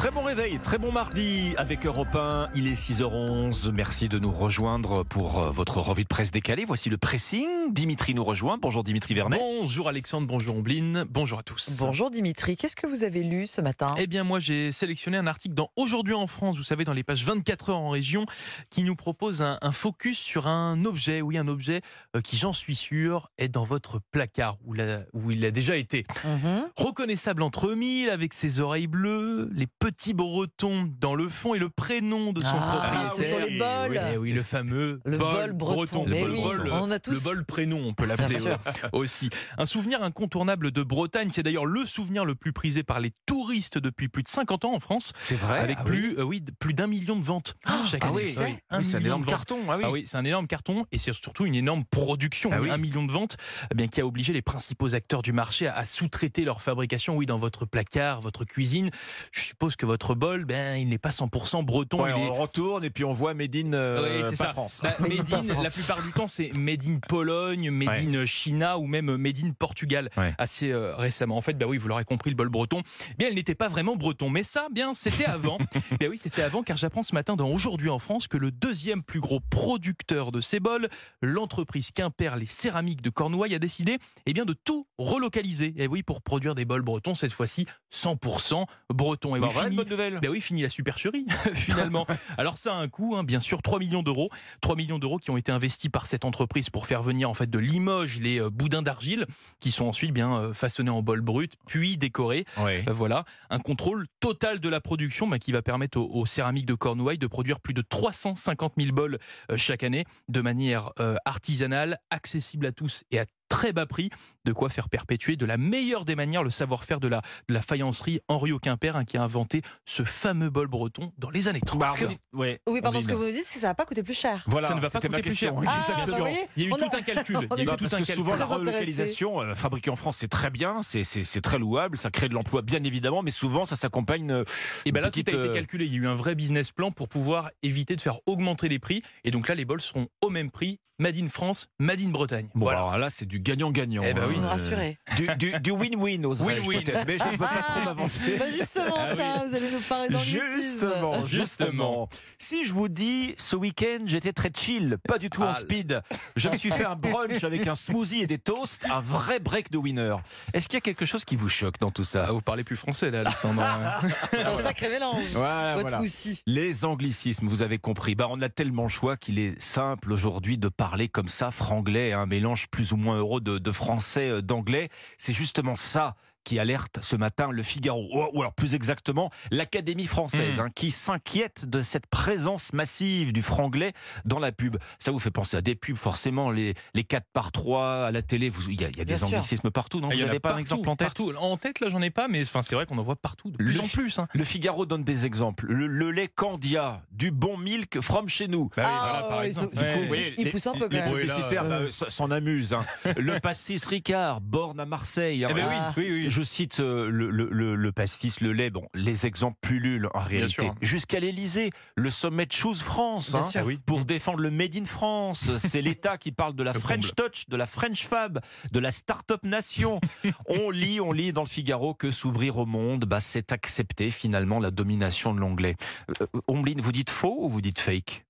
Très bon réveil, très bon mardi avec Europe 1. Il est 6h11. Merci de nous rejoindre pour euh, votre revue de presse décalée. Voici le pressing. Dimitri nous rejoint. Bonjour Dimitri Vernet. Bonjour Alexandre, bonjour Ombline, bonjour à tous. Bonjour Dimitri, qu'est-ce que vous avez lu ce matin? Eh bien moi j'ai sélectionné un article dans Aujourd'hui en France, vous savez dans les pages 24 heures en région, qui nous propose un, un focus sur un objet, oui un objet euh, qui j'en suis sûr est dans votre placard où, la- où il a déjà été. Mhm. Reconnaissable entre mille avec ses oreilles bleues, les petits bretons dans le fond et le prénom de son Ah, propriétaire. les bols. Eh oui, le fameux Le bol, bol breton. Le oui, bol, on a tous. le bol prénom, on peut l'appeler euh, aussi. Un souvenir incontournable de Bretagne, c'est d'ailleurs le souvenir le plus prisé par les touristes depuis plus de 50 ans en France, C'est vrai? avec Ah oui. plus, euh, oui, plus d'un million de ventes chaque Ah année. Un Oui, c'est un million énorme carton. Ah oui. Ah oui, c'est un énorme carton et c'est surtout une énorme production. Ah. Un million de ventes eh bien, qui a obligé les principaux acteurs du marché à, à sous-traiter leur fabrication, oui, dans votre placard, votre cuisine. Je suppose que votre bol, ben, il n'est pas 100% breton. Ouais, il est- on retourne et puis on voit Made in euh, pas ça. France. Bah, Made in made in, France. la plupart du temps, c'est Made in Pologne, Made Ouais. in China ou même Made in Portugal Ouais. assez euh, récemment. En fait, bah oui, vous l'aurez compris, le bol breton, eh bien, il n'était pas vraiment breton. Mais ça, bien, c'était avant. bien oui, c'était avant, car j'apprends ce matin dans Aujourd'hui en France que le deuxième plus gros producteur de ces bols, l'entreprise Quimper Les Céramiques de Cornouailles, a décidé eh bien, de tout relocaliser. Et oui, pour produire des bols bretons, cette fois-ci 100% bretons. Et Bah, oui, voilà une fini- bonne nouvelle. ben oui, fini la supercherie, finalement. Alors ça a un coût, hein, bien sûr, 3 millions d'euros. 3 millions d'euros qui ont été investis par cette entreprise pour faire venir en fait de Limoges les euh, boudins d'argile qui sont ensuite bien euh, façonnés en bol brut, puis décorés. Euh, voilà, un contrôle total de la production bah, qui va permettre aux, aux céramiques de Cornouailles de produire plus de 350 000 bols chaque année de manière euh, artisanale, accessible à tous et à très bas prix, de quoi faire perpétuer de la meilleure des manières le savoir-faire de la, de la faïencerie Henri Quimper hein, qui a inventé ce fameux bol breton dans les années 30. Bah, ouais. Oui, pardon, ce que vous nous dites, c'est que ça va pas coûter plus cher. Voilà, ça ne va pas coûter plus cher. Ah, bien bah, Il y a eu on tout a- un calcul. Il y a eu tout parce un que calcul. souvent la relocalisation euh, fabriquée en France c'est très bien, c'est très louable, ça crée de l'emploi bien évidemment, mais souvent ça s'accompagne. euh, Et ben une là, tout a été euh, calculé. Il y a eu un vrai business plan pour pouvoir éviter de faire augmenter les prix. Et donc là, les bols seront au même prix. Made in France, Made in Bretagne. Bon, voilà. alors là, c'est du gagnant-gagnant. Eh ben oui. Vous nous Euh, rassurez. Du du- du win-win, oserais-je Win-win. peut-être, mais je ne veux pas trop m'avancer. Bah justement, Ah oui. vous allez nous parler d'anglicisme. Justement, justement. Si je vous dis ce week-end j'étais très chill, pas du tout en Ah. speed, je me suis fait un brunch avec un smoothie et des toasts, un vrai break de winner. Est-ce qu'il y a quelque chose qui vous choque dans tout ça? Ah, vous parlez plus français là, Alexandre. C'est un sacré mélange. Voilà, Votre voilà. smoothie. Les anglicismes, vous avez compris. Bah, on a tellement le choix qu'il est simple aujourd'hui de parler comme ça, franglais, un mélange plus ou moins heureux de, français, euh, d'anglais. C'est justement ça qui alerte ce matin le Figaro, ou ou alors plus exactement l'Académie française, Mm. hein, qui s'inquiète de cette présence massive du franglais dans la pub. Ça vous fait penser à des pubs, forcément, les, les 4 par 3 à la télé, il y a, y des sûr. anglicismes partout, non? Ah, il Vous y en a n'avez pas un partout, exemple en tête? partout. En tête, là, j'en ai pas, mais c'est vrai qu'on en voit partout, de plus Le en plus. hein. Le Figaro donne des exemples. Le, le lait Candia, du bon milk from chez nous. Bah Ah, voilà, par exemple. Ouais. les, pousse un peu, quand les publicitaires bah, s'en amusent. hein. le pastis Ricard, borne à Marseille. Eh ben oui, Ah. oui, oui. Je cite euh, le, le- le- le pastis, le lait, bon, les exemples pullulent en réalité. Jusqu'à l'Elysée, le sommet de Choose France. Hein, sûr. Ah oui. Pour défendre le Made in France. C'est l'État qui parle de la Le French Touch, de la French Fab, de la Start-up Nation. on lit, on lit dans le Figaro que s'ouvrir au monde, bah, c'est accepter finalement la domination de l'anglais. Euh, Ombline, vous dites faux ou vous dites fake?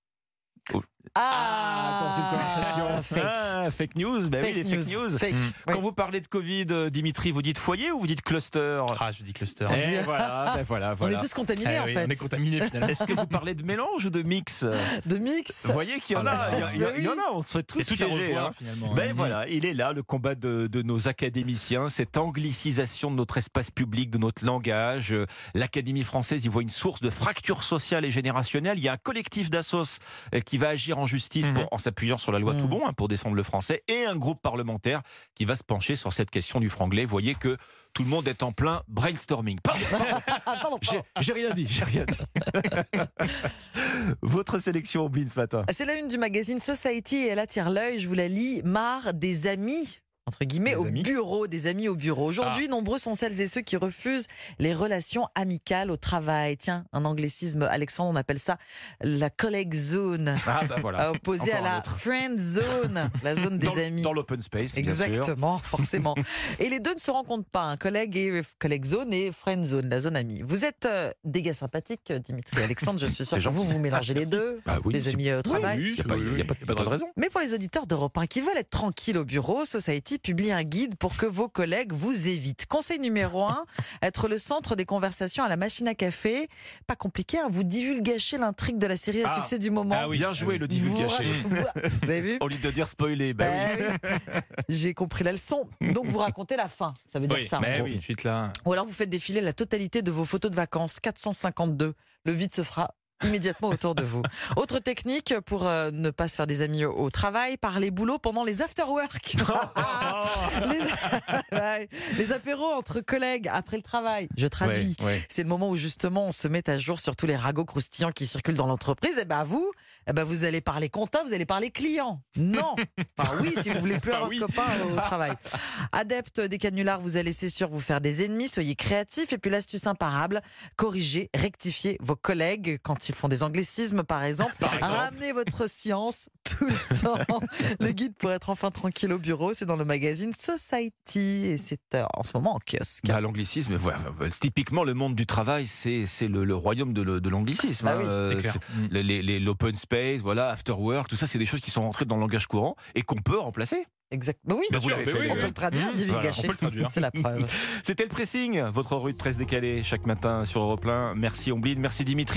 Ah, dans une conversation. Fake. Ah, fake news, bah oui, Fake les fake news. Fake. Mm. Oui. Quand vous parlez de Covid, euh, Dimitri, vous dites foyer ou vous dites cluster? Ah, je dis cluster. Eh, voilà, ben voilà, On est tous contaminés Eh en oui, fait. On est contaminé finalement. Est-ce que vous parlez de mélange ou de mix? De mix. Vous voyez qu'il y en là a, là. il y a- il en Oui. a, on se fait tous C'est tout à piéger, hein. finalement. Ben hein. voilà, il est là, le combat de, de nos académiciens, cette anglicisation de notre espace public, de notre langage. Euh, L'Académie française y voit une source de fracture sociale et générationnelle. Il y a un collectif d'assos euh, qui va agir en justice Mhm. pour- en s'appuyant sur la loi Mhm. Toubon hein, pour défendre le français et un groupe parlementaire qui va se pencher sur cette question du franglais. Vous voyez que tout le monde est en plein brainstorming. Pardon, pardon, pardon, j'ai rien dit, j'ai rien dit. Votre sélection, Oblin, ce matin. C'est la une du magazine Society et elle attire l'œil. Je vous la lis. Marre des amis entre guillemets, Des au amis. bureau, des amis au bureau. Aujourd'hui, nombreux sont celles et ceux qui refusent les relations amicales au travail. Tiens, un anglicisme, Alexandre, on appelle ça la collègue zone, Ah bah voilà. opposée à Encore la autre. friend zone, la zone des dans, amis. Dans l'open space, bien sûr. Exactement, forcément. Et les deux ne se rencontrent pas, un collègue et collègue zone et friend zone, la zone amie. Vous êtes euh, des gars sympathiques, Dimitri et Alexandre, je suis sûr que vous, gentil. vous mélangez les deux, Bah oui, les amis euh, au travail. Oui, Il n'y a, pas- il y a pas- il y a pas de raison. Mais pour les auditeurs d'Europe 1 qui veulent être tranquilles au bureau, Society publie un guide pour que vos collègues vous évitent. Conseil numéro 1, être le centre des conversations à la machine à café. Pas compliqué, hein, vous divulgâchez l'intrigue de la série à Ah. succès du moment. Ah oui. Bien joué le divulgaché. Vous, avez vu Au lieu de dire spoiler, bah oui. Ben oui. J'ai compris la leçon. Donc vous racontez la fin, ça veut dire Oui, ça. mais gros. oui, tout de suite là. Ou alors vous faites défiler la totalité de vos photos de vacances, 452. Le vide se fera immédiatement autour de vous. Autre technique pour euh, ne pas se faire des amis au, au travail, parler boulot pendant les after-work. les, apéros entre collègues après le travail. Je traduis. Ouais, ouais. C'est le moment où justement on se met à jour sur tous les ragots croustillants qui circulent dans l'entreprise. Et ben vous, eh ben vous allez parler compta, vous allez parler client. Non. Enfin oui, si vous voulez plus avoir oui. de copains au travail. Adepte des canulars, vous allez c'est sûr vous faire des ennemis. Soyez créatifs. Et puis l'astuce imparable, corrigez, rectifiez vos collègues quand ils font des anglicismes par exemple. Par exemple. Ramenez votre science tout le temps. Le guide pour être enfin tranquille au bureau, c'est dans le magazine Society et c'est euh, en ce moment en kiosque. Bah, l'anglicisme, voilà, voilà, typiquement le monde du travail, c'est c'est le, le royaume de, l'anglicisme. Bah hein. oui, Euh, C'est clair. c'est- Mm. les- L'open space, voilà, after work, tout ça, c'est des choses qui sont rentrées dans le langage courant et qu'on peut remplacer. Exact. Bah oui, Bien sûr, fait, oui, les on oui. peut le traduire, Mmh, divulgacher. voilà, on peut le traduire. C'est la preuve. C'était le pressing, votre rue de presse décalée chaque matin sur Europe 1. Merci Omblin, merci Dimitri.